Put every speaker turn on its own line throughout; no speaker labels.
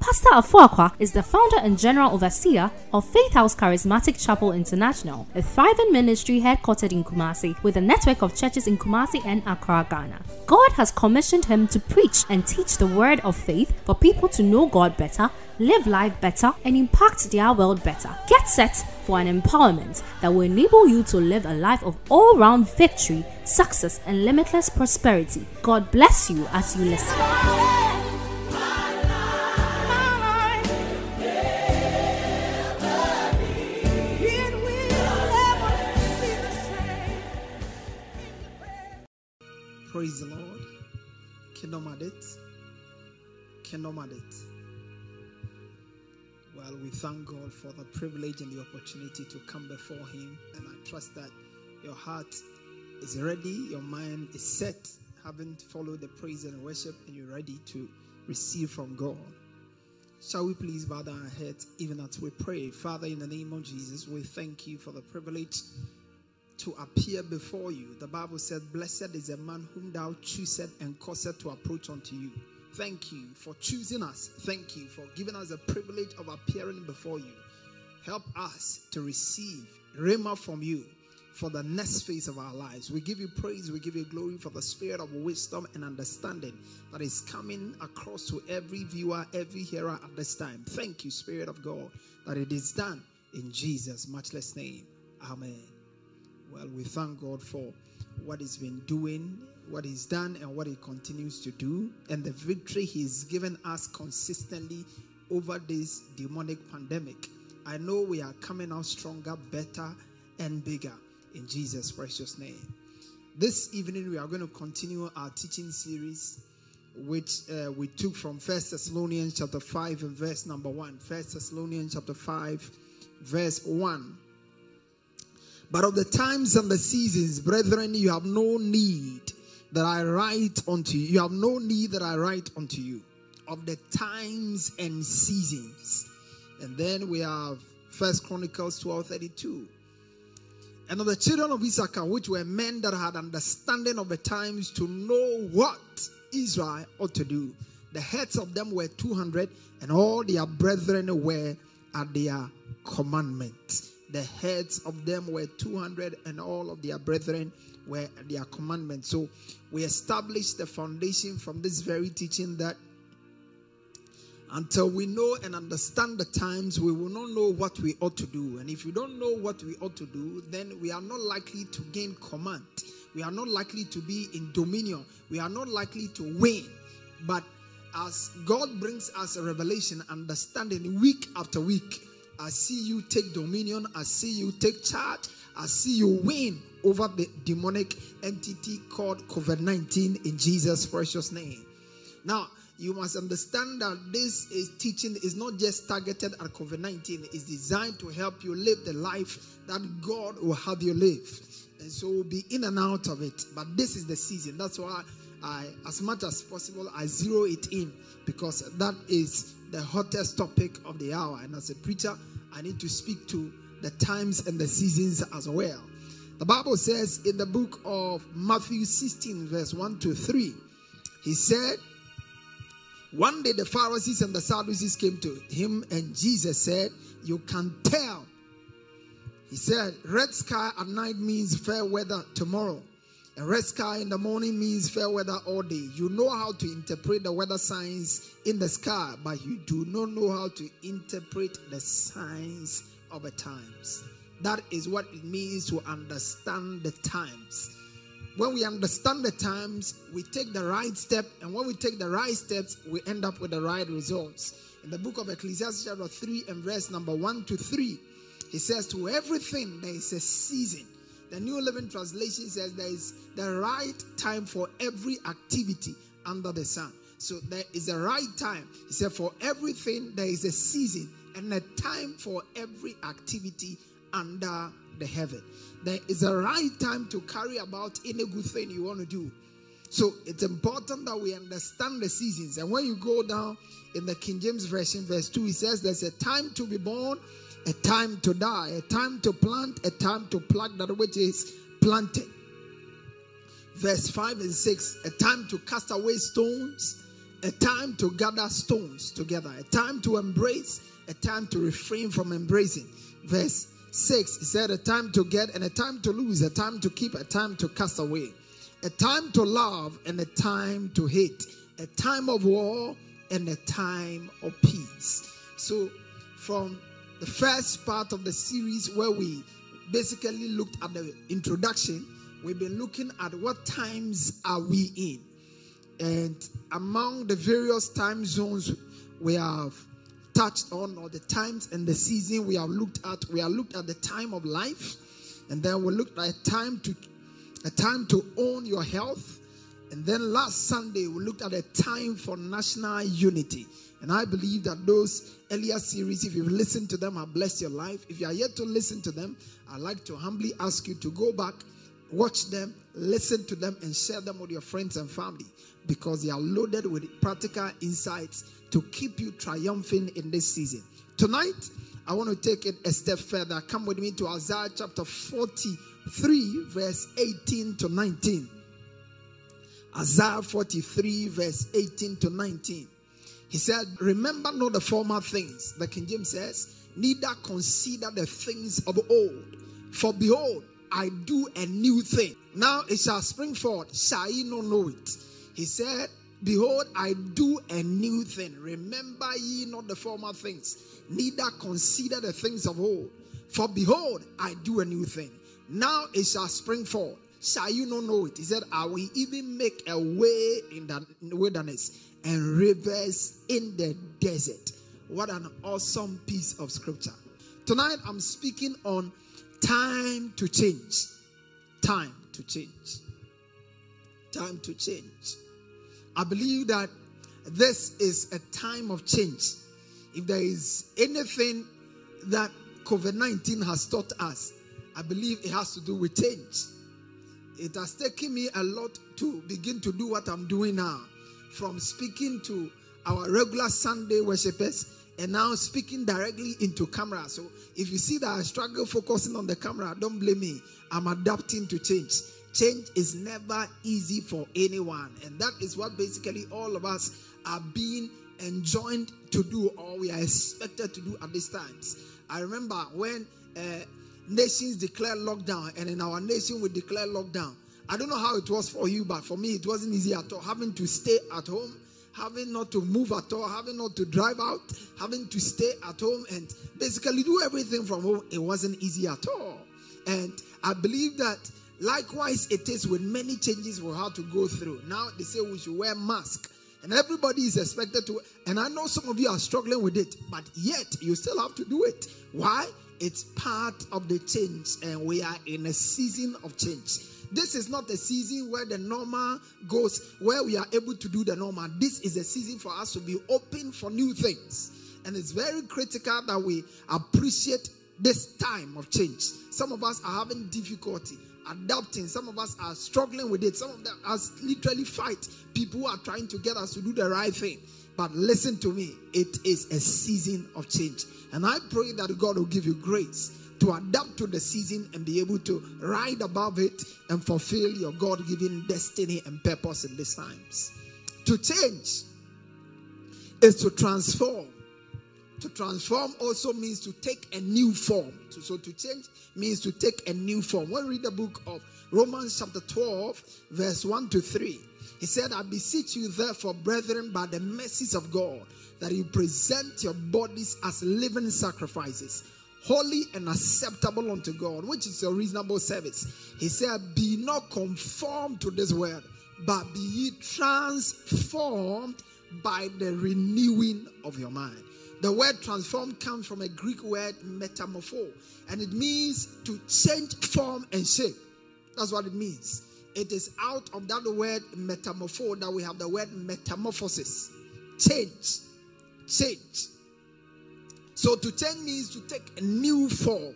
Pastor Afuakwa is the founder and general overseer of Faith House Charismatic Chapel International, a thriving ministry headquartered in Kumasi with a network of churches in Kumasi and Accra, Ghana. God has commissioned him to preach and teach the word of faith for people to know God better, live life better, and impact their world better. Get set for an empowerment that will enable you to live a life of all round victory, success, and limitless prosperity. God bless you as you listen.
Praise the Lord. Kingdom at it. Kingdom at it. Well, we thank God for the privilege and the opportunity to come before Him. And I trust that your heart is ready, your mind is set, having followed the praise and worship, and you're ready to receive from God. Shall we please bow down our heads even as we pray? Father, in the name of Jesus, we thank you for the privilege to appear before you. The Bible says, Blessed is a man whom thou choosest and causest to approach unto you. Thank you for choosing us. Thank you for giving us the privilege of appearing before you. Help us to receive Rhema from you for the next phase of our lives. We give you praise, we give you glory for the spirit of wisdom and understanding that is coming across to every viewer, every hearer at this time. Thank you, Spirit of God, that it is done in Jesus' matchless name. Amen. Well, we thank God for what He's been doing, what He's done, and what He continues to do, and the victory He's given us consistently over this demonic pandemic. I know we are coming out stronger, better, and bigger in Jesus' precious name. This evening, we are going to continue our teaching series, which uh, we took from First Thessalonians chapter 5 and verse number 1. First Thessalonians chapter 5, verse 1. But of the times and the seasons, brethren, you have no need that I write unto you. You have no need that I write unto you. Of the times and seasons. And then we have First Chronicles 12 32. And of the children of Issachar, which were men that had understanding of the times to know what Israel ought to do. The heads of them were 200, and all their brethren were at their commandment the heads of them were 200 and all of their brethren were their commandments. So we established the foundation from this very teaching that until we know and understand the times we will not know what we ought to do. And if we don't know what we ought to do then we are not likely to gain command. We are not likely to be in dominion. We are not likely to win. But as god brings us a revelation understanding week after week I see you take dominion. I see you take charge. I see you win over the demonic entity called COVID 19 in Jesus' precious name. Now, you must understand that this is teaching is not just targeted at COVID 19, it's designed to help you live the life that God will have you live. And so we'll be in and out of it. But this is the season. That's why I, as much as possible, I zero it in because that is the hottest topic of the hour. And as a preacher, I need to speak to the times and the seasons as well. The Bible says in the book of Matthew 16, verse 1 to 3, he said, One day the Pharisees and the Sadducees came to him, and Jesus said, You can tell. He said, Red sky at night means fair weather tomorrow. And red sky in the morning means fair weather all day. You know how to interpret the weather signs in the sky, but you do not know how to interpret the signs of the times. That is what it means to understand the times. When we understand the times, we take the right step, and when we take the right steps, we end up with the right results. In the book of Ecclesiastes, chapter 3, and verse number 1 to 3, he says, To everything there is a season the New Living Translation says there is the right time for every activity under the sun. So there is a right time. He said, For everything, there is a season and a time for every activity under the heaven. There is a right time to carry about any good thing you want to do. So it's important that we understand the seasons. And when you go down in the King James Version, verse 2, it says there's a time to be born, a time to die, a time to plant, a time to pluck that which is planted. Verse 5 and 6, a time to cast away stones, a time to gather stones together, a time to embrace, a time to refrain from embracing. Verse 6, he said, a time to get and a time to lose, a time to keep, a time to cast away a time to love and a time to hate, a time of war and a time of peace. So, from the first part of the series where we basically looked at the introduction, we've been looking at what times are we in. And among the various time zones we have touched on, or the times and the season we have looked at, we have looked at the time of life, and then we looked at time to a time to own your health. And then last Sunday, we looked at a time for national unity. And I believe that those earlier series, if you've listened to them, have blessed your life. If you are yet to listen to them, I'd like to humbly ask you to go back, watch them, listen to them, and share them with your friends and family because they are loaded with practical insights to keep you triumphing in this season. Tonight, I want to take it a step further. Come with me to Isaiah chapter 43, verse 18 to 19. Isaiah 43, verse 18 to 19. He said, Remember not the former things, the King James says, neither consider the things of old. For behold, I do a new thing. Now it shall spring forth, shall ye not know it? He said, Behold, I do a new thing. Remember ye not the former things, neither consider the things of old. For behold, I do a new thing. Now it shall spring forth. Shall you not know it? He said, I will even make a way in the wilderness and rivers in the desert. What an awesome piece of scripture. Tonight I'm speaking on time to change. Time to change. Time to change. I believe that this is a time of change. If there is anything that COVID 19 has taught us, I believe it has to do with change. It has taken me a lot to begin to do what I'm doing now. From speaking to our regular Sunday worshippers and now speaking directly into camera. So if you see that I struggle focusing on the camera, don't blame me. I'm adapting to change. Change is never easy for anyone. And that is what basically all of us are being enjoined to do or we are expected to do at these times. I remember when uh, nations declare lockdown, and in our nation we declare lockdown. I don't know how it was for you, but for me it wasn't easy at all. Having to stay at home, having not to move at all, having not to drive out, having to stay at home and basically do everything from home, it wasn't easy at all. And I believe that likewise it is with many changes we have to go through. Now they say we should wear mask. And everybody is expected to, and I know some of you are struggling with it, but yet you still have to do it. Why? It's part of the change, and we are in a season of change. This is not a season where the normal goes, where we are able to do the normal. This is a season for us to be open for new things. And it's very critical that we appreciate this time of change. Some of us are having difficulty adapting. Some of us are struggling with it. Some of us literally fight people who are trying to get us to do the right thing. But listen to me, it is a season of change. And I pray that God will give you grace to adapt to the season and be able to ride above it and fulfill your God given destiny and purpose in these times. To change is to transform. To transform also means to take a new form. So, to change means to take a new form. When we read the book of Romans chapter 12, verse 1 to 3, he said, I beseech you, therefore, brethren, by the mercies of God, that you present your bodies as living sacrifices, holy and acceptable unto God, which is your reasonable service. He said, Be not conformed to this world, but be ye transformed by the renewing of your mind. The word transform comes from a Greek word metamorpho, and it means to change form and shape. That's what it means. It is out of that word metamorpho that we have the word metamorphosis. Change. Change. So to change means to take a new form.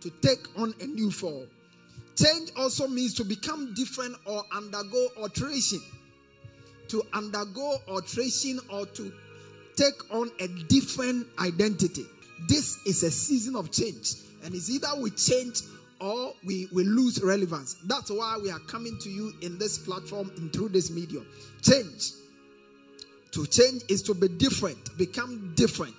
to take on a new form. Change also means to become different or undergo alteration. To undergo alteration or to take on a different identity. This is a season of change, and it's either we change or we, we lose relevance. That's why we are coming to you in this platform and through this medium. Change. To change is to be different, become different.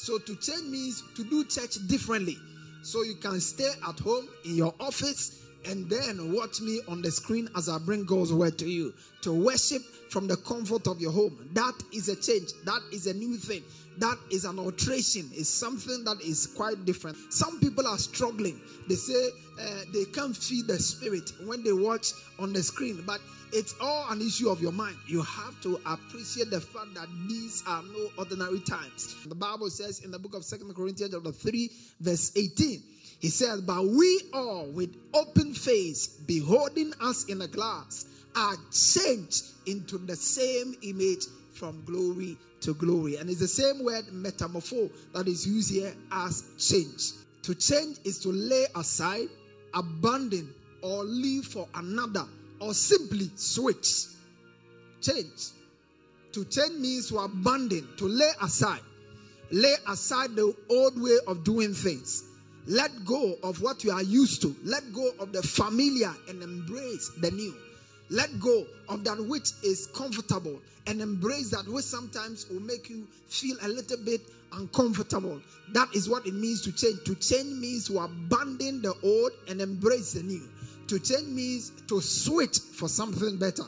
So to change means to do church differently. So you can stay at home in your office and then watch me on the screen as I bring God's word to you. To worship from the comfort of your home. That is a change. That is a new thing. That is an alteration. It's something that is quite different. Some people are struggling. They say uh, they can't feed the spirit when they watch on the screen. But it's all an issue of your mind. You have to appreciate the fact that these are no ordinary times. The Bible says in the book of Second Corinthians chapter 3, verse 18. He says, But we all with open face, beholding us in a glass, are changed into the same image from glory to glory. And it's the same word metamorpho that is used here as change. To change is to lay aside, abandon, or leave for another, or simply switch. Change. To change means to abandon, to lay aside. Lay aside the old way of doing things let go of what you are used to. Let go of the familiar and embrace the new. Let go of that which is comfortable and embrace that which sometimes will make you feel a little bit uncomfortable. That is what it means to change. To change means to abandon the old and embrace the new. To change means to switch for something better.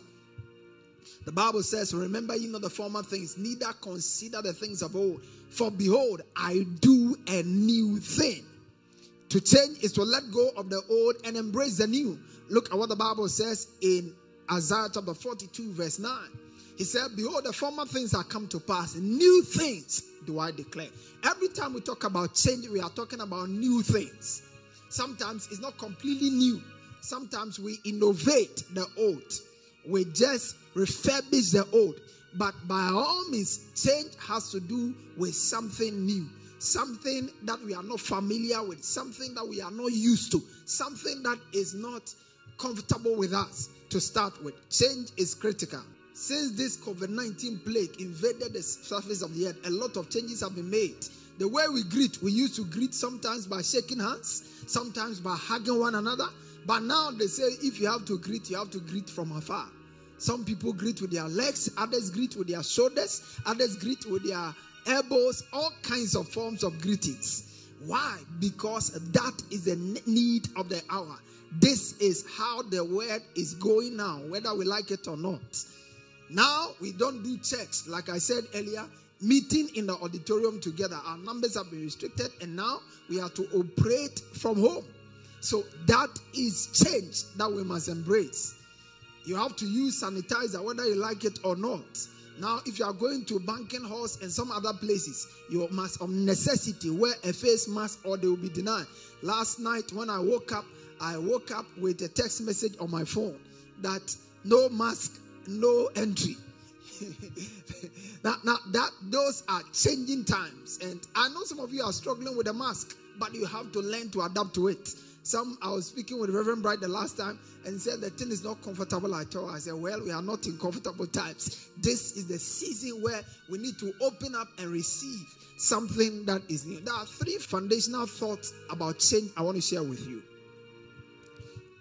The Bible says, Remember you know the former things, neither consider the things of old. For behold, I do a new thing. To change is to let go of the old and embrace the new. Look at what the Bible says in Isaiah chapter 42, verse 9. He said, Behold, the former things are come to pass, new things do I declare. Every time we talk about change, we are talking about new things. Sometimes it's not completely new, sometimes we innovate the old, we just refurbish the old. But by all means, change has to do with something new something that we are not familiar with, something that we are not used to, something that is not comfortable with us to start with. Change is critical. Since this COVID 19 plague invaded the surface of the earth, a lot of changes have been made. The way we greet, we used to greet sometimes by shaking hands, sometimes by hugging one another. But now they say if you have to greet, you have to greet from afar. Some people greet with their legs, others greet with their shoulders, others greet with their elbows, all kinds of forms of greetings. Why? Because that is the need of the hour. This is how the word is going now, whether we like it or not. Now we don't do church, like I said earlier, meeting in the auditorium together. Our numbers have been restricted, and now we have to operate from home. So that is change that we must embrace. You have to use sanitizer, whether you like it or not. Now, if you are going to banking halls and some other places, you must of necessity wear a face mask or they will be denied. Last night when I woke up, I woke up with a text message on my phone that no mask, no entry. now, now that those are changing times, and I know some of you are struggling with a mask, but you have to learn to adapt to it. Some I was speaking with Reverend Bright the last time and said the thing is not comfortable at all. I said, Well, we are not in comfortable times. This is the season where we need to open up and receive something that is new. There are three foundational thoughts about change I want to share with you.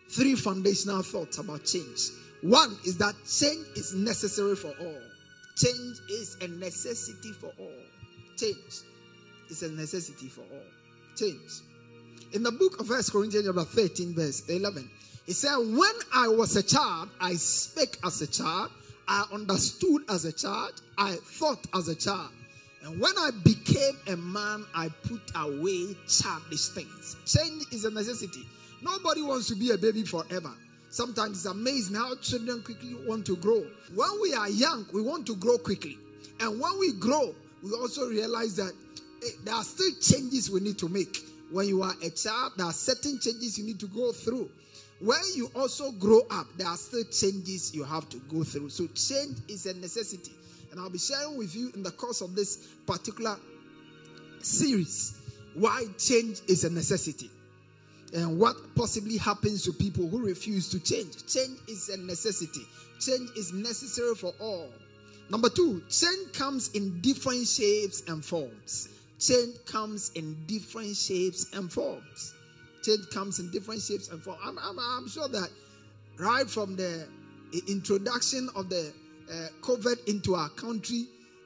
Three foundational thoughts about change. One is that change is necessary for all. Change is a necessity for all. Change is a necessity for all. Change in the book of First Corinthians chapter 13, verse 11, he said, When I was a child, I spake as a child, I understood as a child, I thought as a child. And when I became a man, I put away childish things. Change is a necessity. Nobody wants to be a baby forever. Sometimes it's amazing how children quickly want to grow. When we are young, we want to grow quickly. And when we grow, we also realize that eh, there are still changes we need to make when you are a child, there are certain changes you need to go through. When you also grow up, there are still changes you have to go through. So, change is a necessity. And I'll be sharing with you in the course of this particular series why change is a necessity. and what possibly happens to people who refuse to change. Change is a necessity, change is necessary for all. Number two, change comes in different shapes and forms. Change comes in different shapes and forms. Change comes in different shapes and forms. I'm, I'm, I'm sure that right from the introduction of the uh, COVID into our country,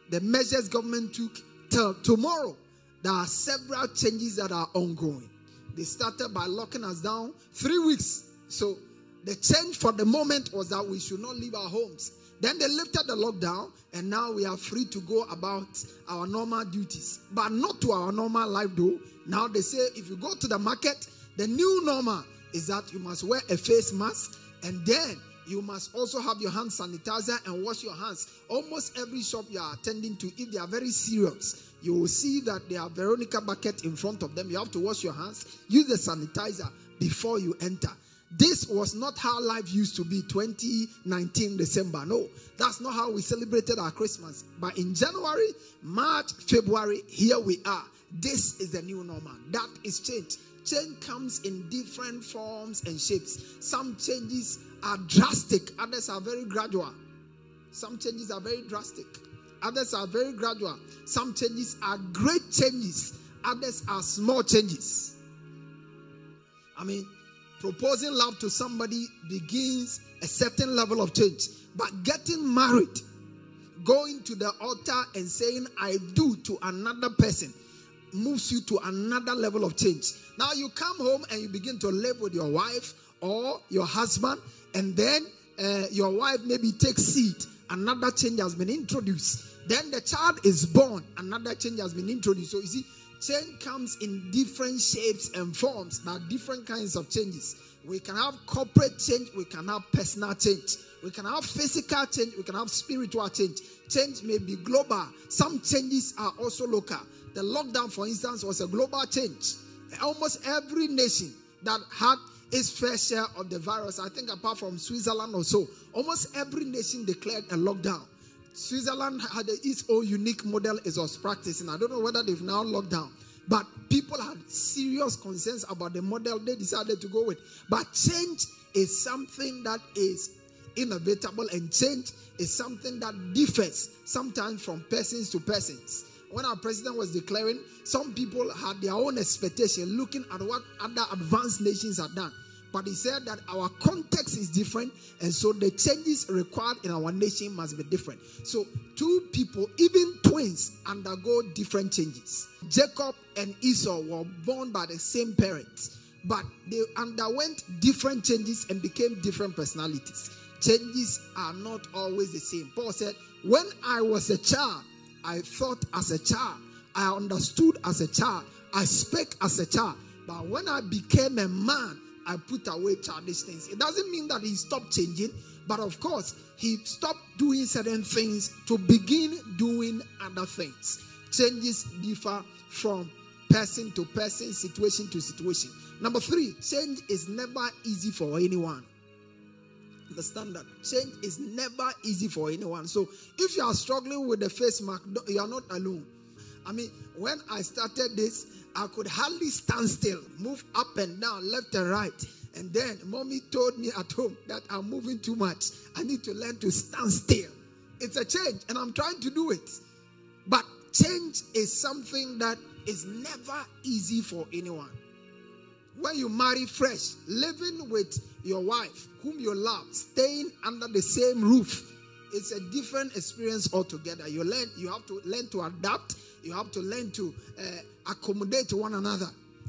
the measures government took till tomorrow, there are several changes that are ongoing. They started by locking us down three weeks. So the change for the moment was that we should not leave our homes. Then they lifted the lockdown, and now we are free to go about our normal duties, but not to our normal life, though. Now they say if you go to the market, the new normal is that you must wear a face mask and then you must also have your hand sanitizer and wash your hands. Almost every shop you are attending to, if they are very serious, you will see that they have Veronica bucket in front of them. You have to wash your hands, use the sanitizer before you enter. This was not how life used to be 2019 December. No, that's not how we celebrated our Christmas. But in January, March, February, here we are. This is the new normal. That is change. Change comes in different forms and shapes. Some changes are drastic, others are very gradual. Some changes are very drastic, others are very gradual. Some changes are great changes, others are small changes. I mean, proposing love to somebody begins a certain level of change, but getting married, going to the altar and saying, I do to another person moves you to another level of change. Now you come home and you begin to live with your wife or your husband, and then uh, your wife maybe takes seed. Another change has been introduced. Then the child is born. Another change has been introduced. So you see, change comes in different shapes and forms. Are different kinds of changes. We can have corporate change. We can have personal change. We can have physical change. We can have spiritual change. Change may be global. Some changes are also local. The lockdown, for instance, was a global change. Almost every nation that had its fair share of the virus, I think apart from Switzerland or so, almost every nation declared a lockdown. Switzerland had its own unique model it was practicing. I don't know whether they've now locked down. But people had serious concerns about the model they decided to go with. But change is something that is inevitable, and change is something that differs sometimes from persons to persons when our president was declaring, some people had their own expectation looking at what other advanced nations have done. But he said that our context is different, and so the changes required in our nation must be different. So, two people, even twins, undergo different changes. Jacob and Esau were born by the same parents, but they underwent different changes and became different personalities. Changes are not always the same. Paul said, When I was a child, I thought as a child. I understood as a child. I spoke as a child. But when I became a man, I put away childish things. It doesn't mean that he stopped changing, but of course, he stopped doing certain things to begin doing other things. Changes differ from person to person, situation to situation. Number three, change is never easy for anyone understand that change is never easy for anyone. So if you are struggling with the face mark, you are not alone. I mean, when I started this, I could hardly stand still, move up and down, left and right. And then mommy told me at home that I'm moving too much. I need to learn to stand still. It's a change, and I'm trying to do it. But change is something that is never easy for anyone. When you marry fresh, living with your wife, whom you love, staying under the same roof, it's a different experience altogether. You learn, you have to learn to adapt. You have to learn to uh, accommodate one another.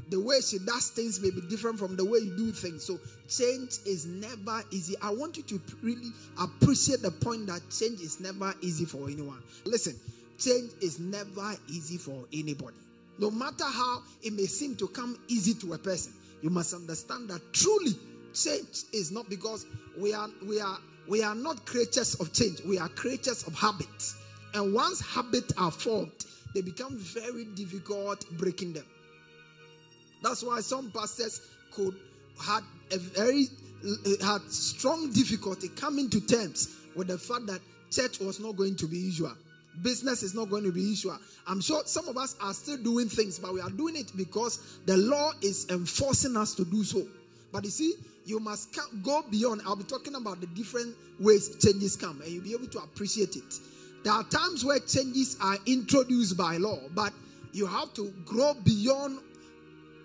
The way she does things may be different from the way you do things. So change is never easy. I want you to really appreciate the point that change is never easy for anyone. Listen, change is never easy for anybody. No matter how it may seem to come easy to a person, you must understand that truly change is not because we are we are we are not creatures of change. We are creatures of habits. And once habits are formed, they become very difficult breaking them. That's why some pastors could had a very had strong difficulty coming to terms with the fact that church was not going to be usual business is not going to be issue. I'm sure some of us are still doing things, but we are doing it because the law is enforcing us to do so. But you see, you must go beyond. I'll be talking about the different ways changes come, and you'll be able to appreciate it. There are times where changes are introduced by law, but you have to grow beyond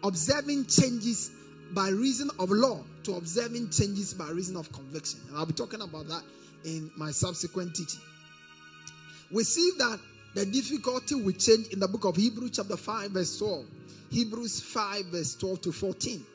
observing changes by reason of law to observing changes by reason of conviction. And I'll be talking about that in my subsequent teaching. We see that the difficulty will change in the book of Hebrews, chapter 5, verse 12. Hebrews 5, verse 12 to 14.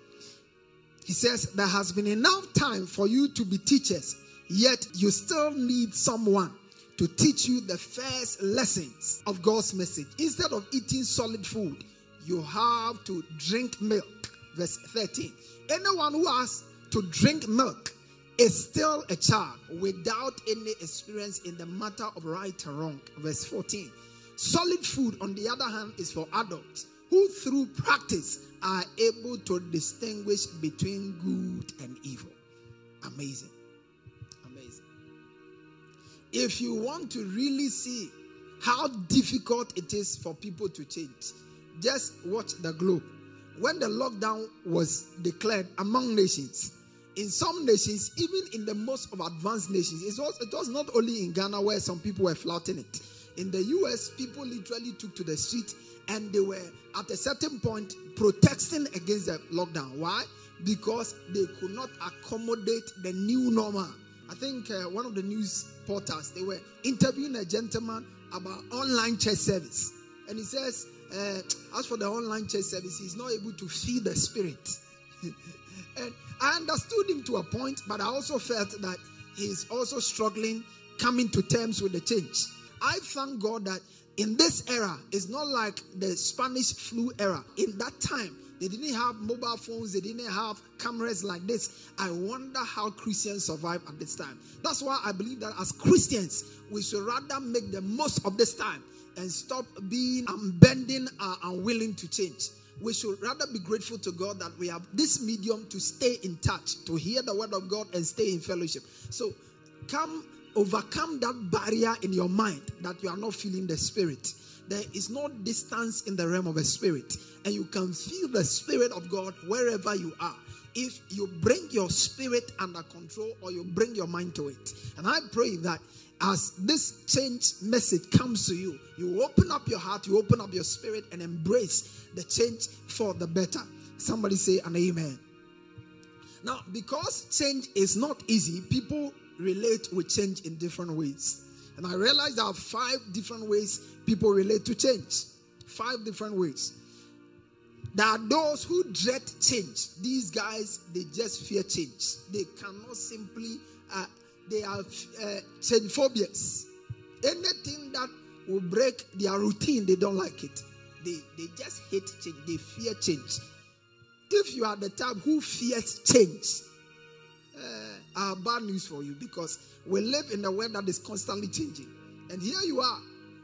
He says, There has been enough time for you to be teachers, yet you still need someone to teach you the first lessons of God's message. Instead of eating solid food, you have to drink milk. Verse 13. Anyone who has to drink milk is still a child without any experience in the matter of right or wrong. Verse 14. Solid food, on the other hand, is for adults who, through practice, are able to distinguish between good and evil. Amazing. If you want to really see how difficult it is for people to change, just watch the globe. When the lockdown was declared among nations, in some nations, even in the most of advanced nations, it was, it was not only in Ghana where some people were flouting it. In the US, people literally took to the street and they were at a certain point protesting against the lockdown. Why? Because they could not accommodate the new normal. I think uh, one of the news portals they were interviewing a gentleman about online church service, and he says, uh, as for the online church service, he's not able to feed the spirit. and I understood him to a point, but I also felt that he's also struggling coming to terms with the change. I thank God that in this era, it's not like the Spanish flu era. In that time, they didn't have mobile phones, they didn't have cameras like this. I wonder how Christians survive at this time. That's why I believe that as Christians, we should rather make the most of this time and stop being unbending or unwilling to change we should rather be grateful to God that we have this medium to stay in touch, to hear the word of God and stay in fellowship. So, come overcome that barrier in your mind that you are not feeling the spirit. There is no distance in the realm of a spirit, and you can feel the spirit of God wherever you are. If you bring your spirit under control or you bring your mind to it. And I pray that as this change message comes to you, you open up your heart, you open up your spirit, and embrace the change for the better. Somebody say an amen. Now, because change is not easy, people relate with change in different ways. And I realize there are five different ways people relate to change. Five different ways. There are those who dread change. These guys, they just fear change. They cannot simply uh, they are uh, change phobias. Anything that will break their routine, they don't like it. They, they just hate change. They fear change. If you are the type who fears change, uh, Have bad news for you because we live in a world that is constantly changing. And here you are.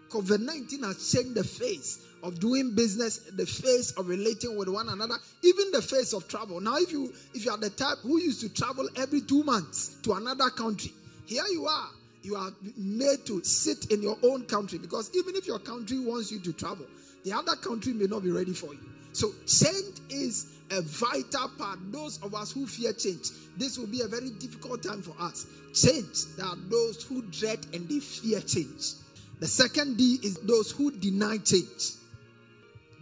COVID 19 has changed the face of doing business, the face of relating with one another, even the face of travel. Now, if you if you are the type who used to travel every two months to another country, here you are. You are made to sit in your own country because even if your country wants you to travel, the other country may not be ready for you. So change is a vital part. Those of us who fear change, this will be a very difficult time for us. Change. There are those who dread and they fear change. The second D is those who deny change.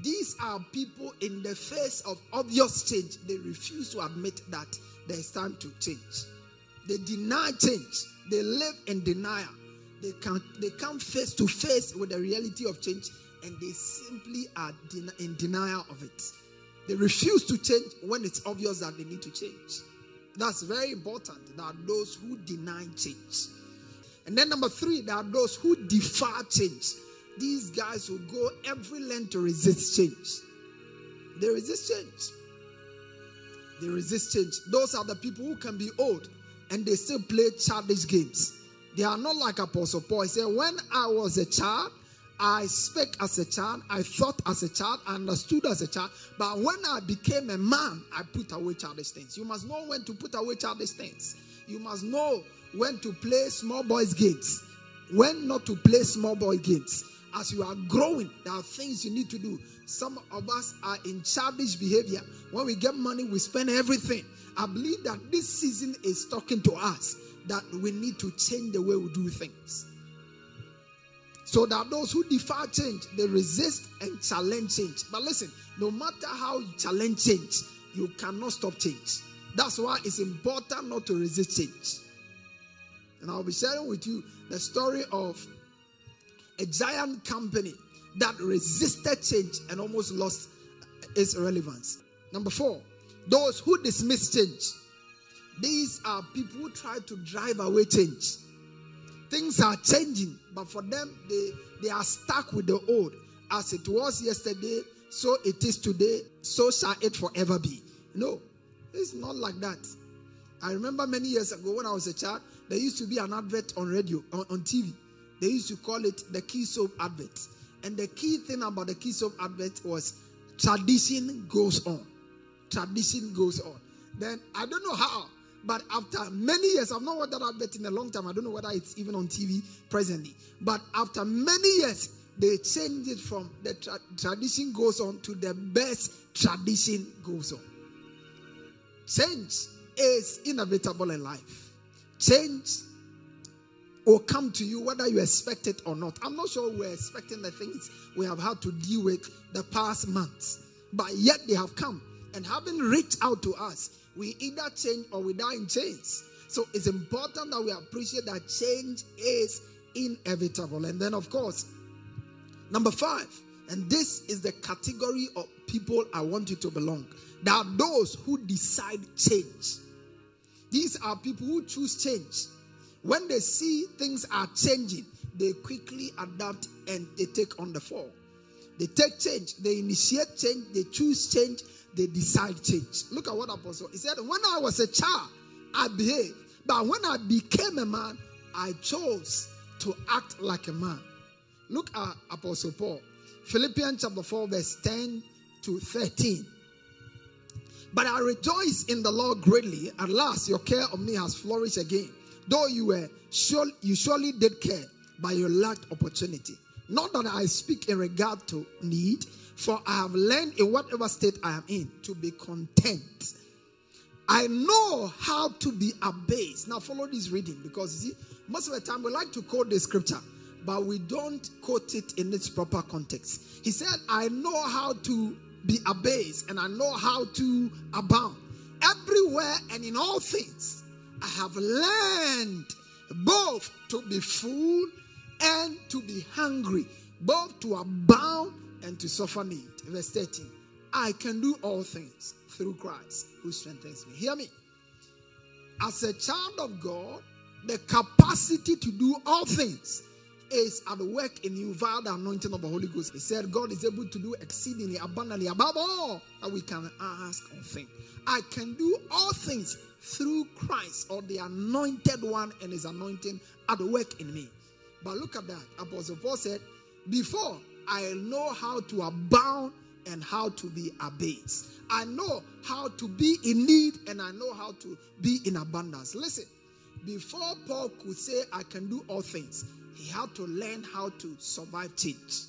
These are people in the face of obvious change. They refuse to admit that there is time to change. They deny change. They live in denial. They can they come face to face with the reality of change and they simply are in denial of it. They refuse to change when it's obvious that they need to change. That's very important. There are those who deny change. And then number three, there are those who defy change these guys will go every length to resist change. They resist change. They resist change. Those are the people who can be old and they still play childish games. They are not like Apostle Paul. He said, When I was a child, I spake as a child, I thought as a child, I understood as a child. But when I became a man, I put away childish things. You must know when to put away childish things. You must know when to play small boys' games when not to play small boy games. As you are growing, there are things you need to do. Some of us are in childish behavior. When we get money, we spend everything. I believe that this season is talking to us that we need to change the way we do things. So that those who defy change, they resist and challenge change. But listen, no matter how you challenge change, you cannot stop change. That's why it's important not to resist change. And I'll be sharing with you the story of a giant company that resisted change and almost lost its relevance. Number four, those who dismiss change. These are people who try to drive away change. Things are changing, but for them, they, they are stuck with the old. As it was yesterday, so it is today, so shall it forever be. No, it's not like that. I remember many years ago when I was a child, there used to be an advert on radio, on, on TV. They used to call it the key soap advert. And the key thing about the key soap advert was tradition goes on. Tradition goes on. Then I don't know how, but after many years, I've not watched that advert in a long time. I don't know whether it's even on TV presently. But after many years, they changed it from the tra- tradition goes on to the best tradition goes on. Change is inevitable in life. Change will come to you whether you expect it or not. I'm not sure we're expecting the things we have had to deal with the past months, but yet they have come. And having reached out to us, we either change or we die in chains. So it's important that we appreciate that change is inevitable. And then, of course, number five, and this is the category of people I want you to belong. There are those who decide change. These are people who choose change. When they see things are changing, they quickly adapt and they take on the fall. They take change, they initiate change, they choose change, they decide change. Look at what Apostle he said. When I was a child, I behaved, but when I became a man, I chose to act like a man. Look at Apostle Paul, Philippians chapter 4, verse 10 to 13. But I rejoice in the Lord greatly. At last, your care of me has flourished again. Though you were sure, you surely did care, but you lacked opportunity. Not that I speak in regard to need, for I have learned in whatever state I am in to be content. I know how to be abased. Now follow this reading because you see, most of the time we like to quote the scripture, but we don't quote it in its proper context. He said, I know how to be abased and I know how to abound. Everywhere and in all things, I have learned both to be full and to be hungry, both to abound and to suffer need. Verse 13 I can do all things through Christ who strengthens me. Hear me. As a child of God, the capacity to do all things is at work in you via the anointing of the Holy Ghost. He said, God is able to do exceedingly abundantly above all that we can ask or think. I can do all things through Christ or the anointed one and his anointing at work in me. But look at that. Apostle Paul said, Before I know how to abound and how to be abased. I know how to be in need and I know how to be in abundance. Listen, before Paul could say, I can do all things, he had to learn how to survive change.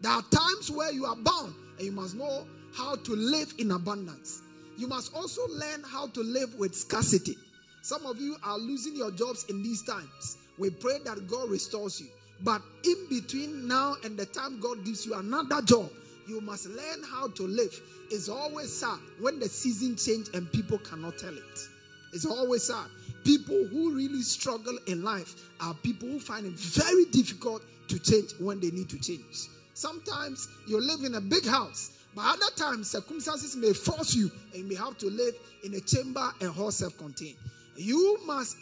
There are times where you are bound and you must know how to live in abundance. You must also learn how to live with scarcity. Some of you are losing your jobs in these times. We pray that God restores you. But in between now and the time God gives you another job, you must learn how to live. It's always sad when the season change and people cannot tell it. It's always sad. People who really struggle in life are people who find it very difficult to change when they need to change. Sometimes you live in a big house, but other times circumstances may force you and you may have to live in a chamber and all self-contained. You must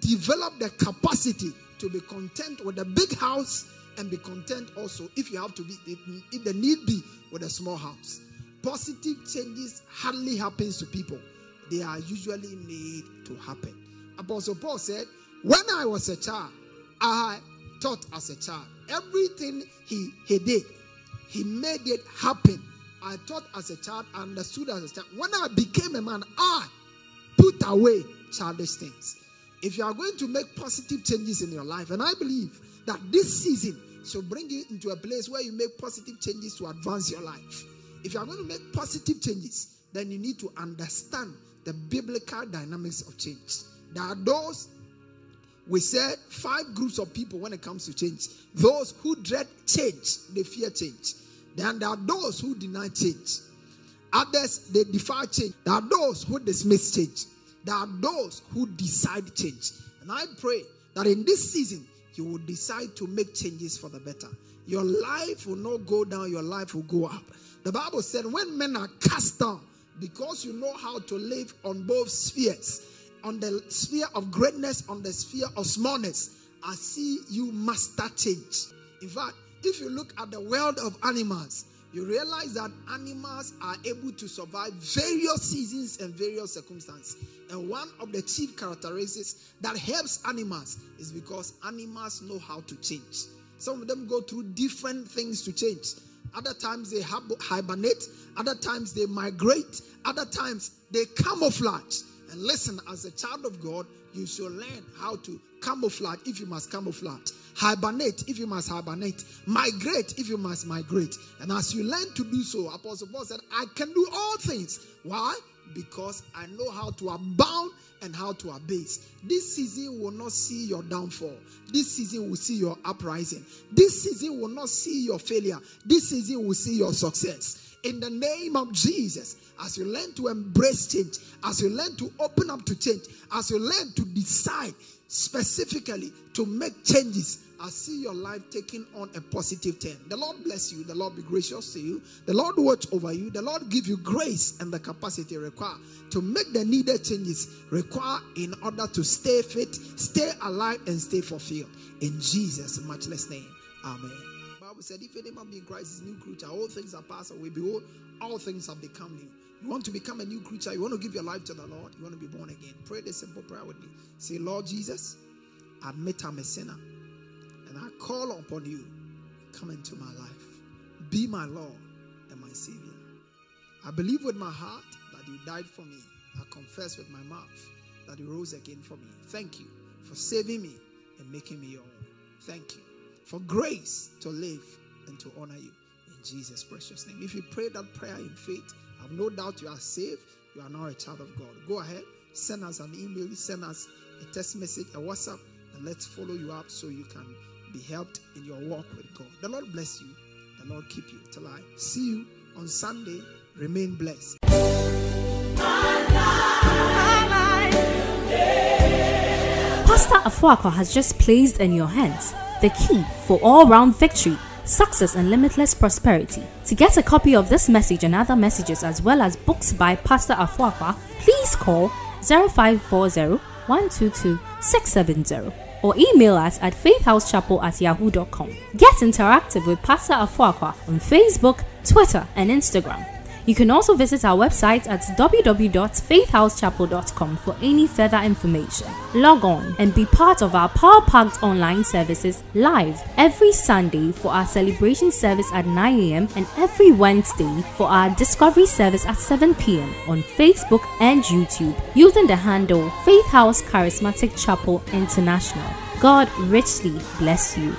develop the capacity to be content with a big house and be content also if you have to be if, if the need be with a small house. Positive changes hardly happens to people. They are usually made to happen. Apostle Paul said, When I was a child, I thought as a child. Everything he, he did, he made it happen. I thought as a child, understood as a child. When I became a man, I put away childish things. If you are going to make positive changes in your life, and I believe that this season should bring you into a place where you make positive changes to advance your life. If you are going to make positive changes, then you need to understand the biblical dynamics of change. There are those, we said, five groups of people when it comes to change. Those who dread change, they fear change. Then there are those who deny change. Others, they defy change. There are those who dismiss change. There are those who decide change. And I pray that in this season, you will decide to make changes for the better. Your life will not go down, your life will go up. The Bible said, when men are cast down, because you know how to live on both spheres, on the sphere of greatness, on the sphere of smallness, I see you master change. In fact, if you look at the world of animals, you realize that animals are able to survive various seasons and various circumstances. And one of the chief characteristics that helps animals is because animals know how to change. Some of them go through different things to change. Other times they hibernate, other times they migrate, other times they camouflage. And listen, as a child of God, you should learn how to camouflage if you must camouflage, hibernate if you must hibernate, migrate if you must migrate. And as you learn to do so, Apostle Paul said, I can do all things. Why? Because I know how to abound and how to abase. This season will not see your downfall. This season will see your uprising. This season will not see your failure. This season will see your success in the name of Jesus. As you learn to embrace change, as you learn to open up to change, as you learn to decide specifically to make changes, I see your life taking on a positive turn. The Lord bless you. The Lord be gracious to you. The Lord watch over you. The Lord give you grace and the capacity required to make the needed changes required in order to stay fit, stay alive, and stay fulfilled. In Jesus' matchless name. Amen. Bible said, If any man be in Christ, is new creature. All things are passed away. Behold, all things have become new. You want to become a new creature. You want to give your life to the Lord. You want to be born again. Pray this simple prayer with me. Say, Lord Jesus, admit I'm a sinner. And I call upon you. Come into my life. Be my Lord and my Savior. I believe with my heart that you died for me. I confess with my mouth that you rose again for me. Thank you for saving me and making me your own. Thank you for grace to live and to honor you in Jesus' precious name. If you pray that prayer in faith, have no doubt you are saved. You are now a child of God. Go ahead, send us an email, send us a text message, a WhatsApp, and let's follow you up so you can be helped in your walk with God. The Lord bless you. The Lord keep you till I see you on Sunday. Remain blessed.
Pastor Afuakwa has just placed in your hands the key for all round victory, success, and limitless prosperity. To get a copy of this message and other messages, as well as books by Pastor Afuakwa, please call 0540 122 670 or email us at faithhousechapel at yahoo.com. Get interactive with Pastor Afuakwa on Facebook, Twitter, and Instagram. You can also visit our website at www.faithhousechapel.com for any further information. Log on and be part of our power packed online services live every Sunday for our celebration service at 9 a.m. and every Wednesday for our discovery service at 7 p.m. on Facebook and YouTube using the handle Faith House Charismatic Chapel International. God richly bless you.